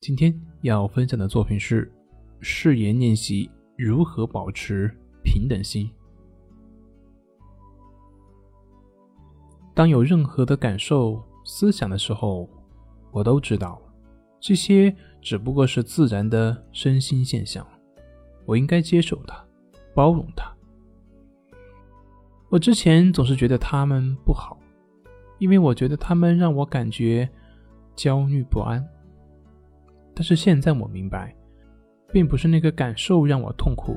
今天要分享的作品是誓言练习如何保持平等心。当有任何的感受、思想的时候，我都知道，这些只不过是自然的身心现象，我应该接受它，包容它。我之前总是觉得他们不好，因为我觉得他们让我感觉焦虑不安。但是现在我明白，并不是那个感受让我痛苦，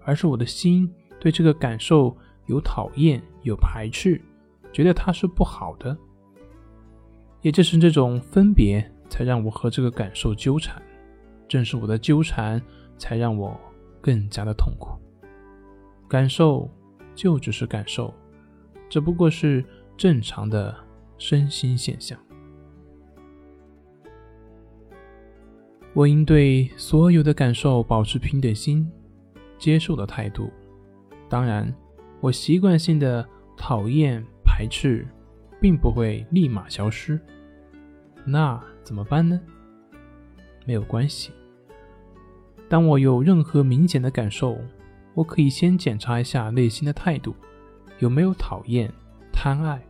而是我的心对这个感受有讨厌、有排斥，觉得它是不好的。也正是这种分别，才让我和这个感受纠缠。正是我的纠缠，才让我更加的痛苦。感受就只是感受，只不过是正常的身心现象。我应对所有的感受保持平等心、接受的态度。当然，我习惯性的讨厌、排斥，并不会立马消失。那怎么办呢？没有关系。当我有任何明显的感受，我可以先检查一下内心的态度，有没有讨厌、贪爱。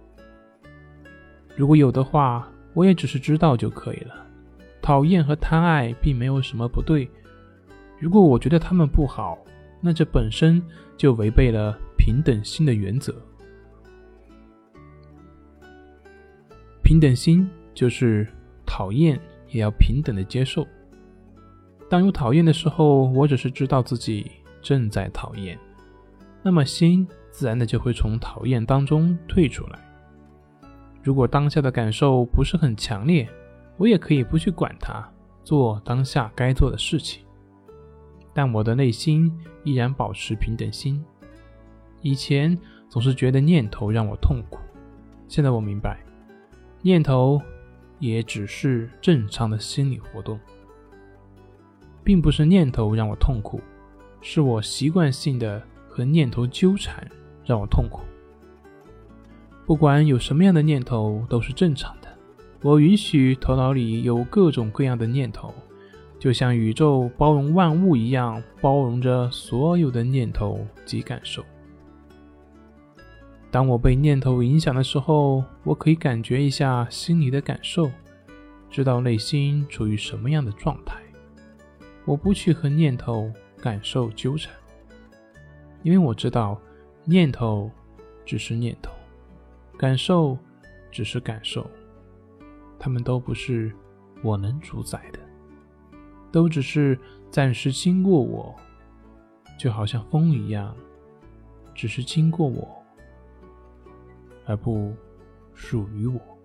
如果有的话，我也只是知道就可以了。讨厌和贪爱并没有什么不对。如果我觉得他们不好，那这本身就违背了平等心的原则。平等心就是讨厌也要平等的接受。当有讨厌的时候，我只是知道自己正在讨厌，那么心自然的就会从讨厌当中退出来。如果当下的感受不是很强烈，我也可以不去管它，做当下该做的事情，但我的内心依然保持平等心。以前总是觉得念头让我痛苦，现在我明白，念头也只是正常的心理活动，并不是念头让我痛苦，是我习惯性的和念头纠缠让我痛苦。不管有什么样的念头，都是正常的。我允许头脑里有各种各样的念头，就像宇宙包容万物一样，包容着所有的念头及感受。当我被念头影响的时候，我可以感觉一下心里的感受，知道内心处于什么样的状态。我不去和念头、感受纠缠，因为我知道，念头只是念头，感受只是感受。他们都不是我能主宰的，都只是暂时经过我，就好像风一样，只是经过我，而不属于我。